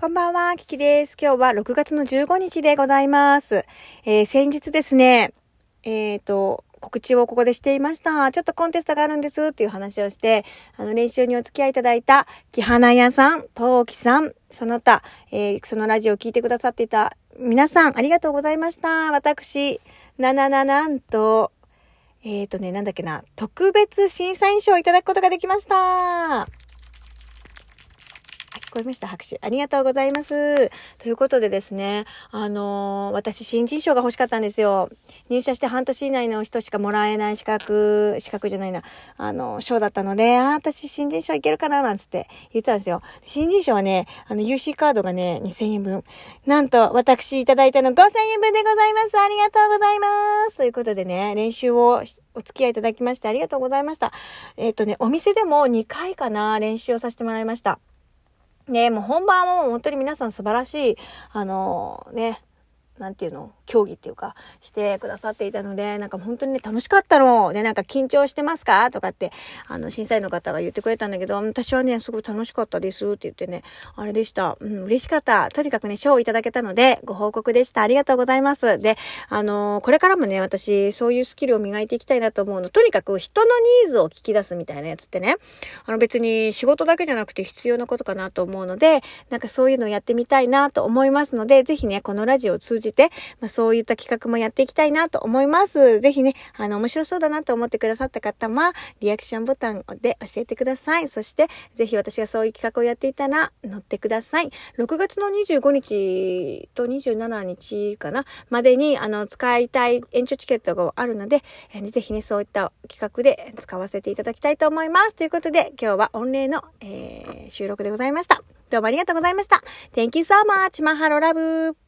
こんばんは、キキです。今日は6月の15日でございます。えー、先日ですね、えっ、と、告知をここでしていました。ちょっとコンテストがあるんですっていう話をして、あの、練習にお付き合いいただいた、木花屋さん、陶器さん、その他、えー、そのラジオを聞いてくださっていた皆さん、ありがとうございました。私、ななななんと、えっ、とね、なんだっけな、特別審査員賞をいただくことができました。聞こえました拍手。ありがとうございます。ということでですね、あのー、私、新人賞が欲しかったんですよ。入社して半年以内の人しかもらえない資格、資格じゃないな、あの、賞だったので、あ、私、新人賞いけるかななんつって言ってたんですよ。新人賞はね、あの、UC カードがね、2000円分。なんと、私いただいたの5000円分でございます。ありがとうございます。ということでね、練習をお付き合いいただきましてありがとうございました。えっ、ー、とね、お店でも2回かな、練習をさせてもらいました。ねもう本番はもう本当に皆さん素晴らしい、あのー、ね、なんていうの競技っていうか、してくださっていたので、なんか本当にね、楽しかったの。で、なんか緊張してますか？とかって、あの、審査員の方が言ってくれたんだけど、私はね、すごい楽しかったですって言ってね、あれでした。うん、嬉しかった。とにかくね、賞をいただけたので、ご報告でした。ありがとうございます。で、あのー、これからもね、私、そういうスキルを磨いていきたいなと思うの。とにかく人のニーズを聞き出すみたいなやつってね、あの別に仕事だけじゃなくて必要なことかなと思うので、なんかそういうのをやってみたいなと思いますので、ぜひね、このラジオを通じじて、まあ、そういった企画もやっていきたいなと思います。ぜひね、あの、面白そうだなと思ってくださった方は、リアクションボタンで教えてください。そして、ぜひ私がそういう企画をやっていたら、乗ってください。6月の25日と27日かな、までに、あの、使いたい延長チケットがあるので、えー、ぜひね、そういった企画で使わせていただきたいと思います。ということで、今日は御礼の、えー、収録でございました。どうもありがとうございました。Thank you so much. マハロラブ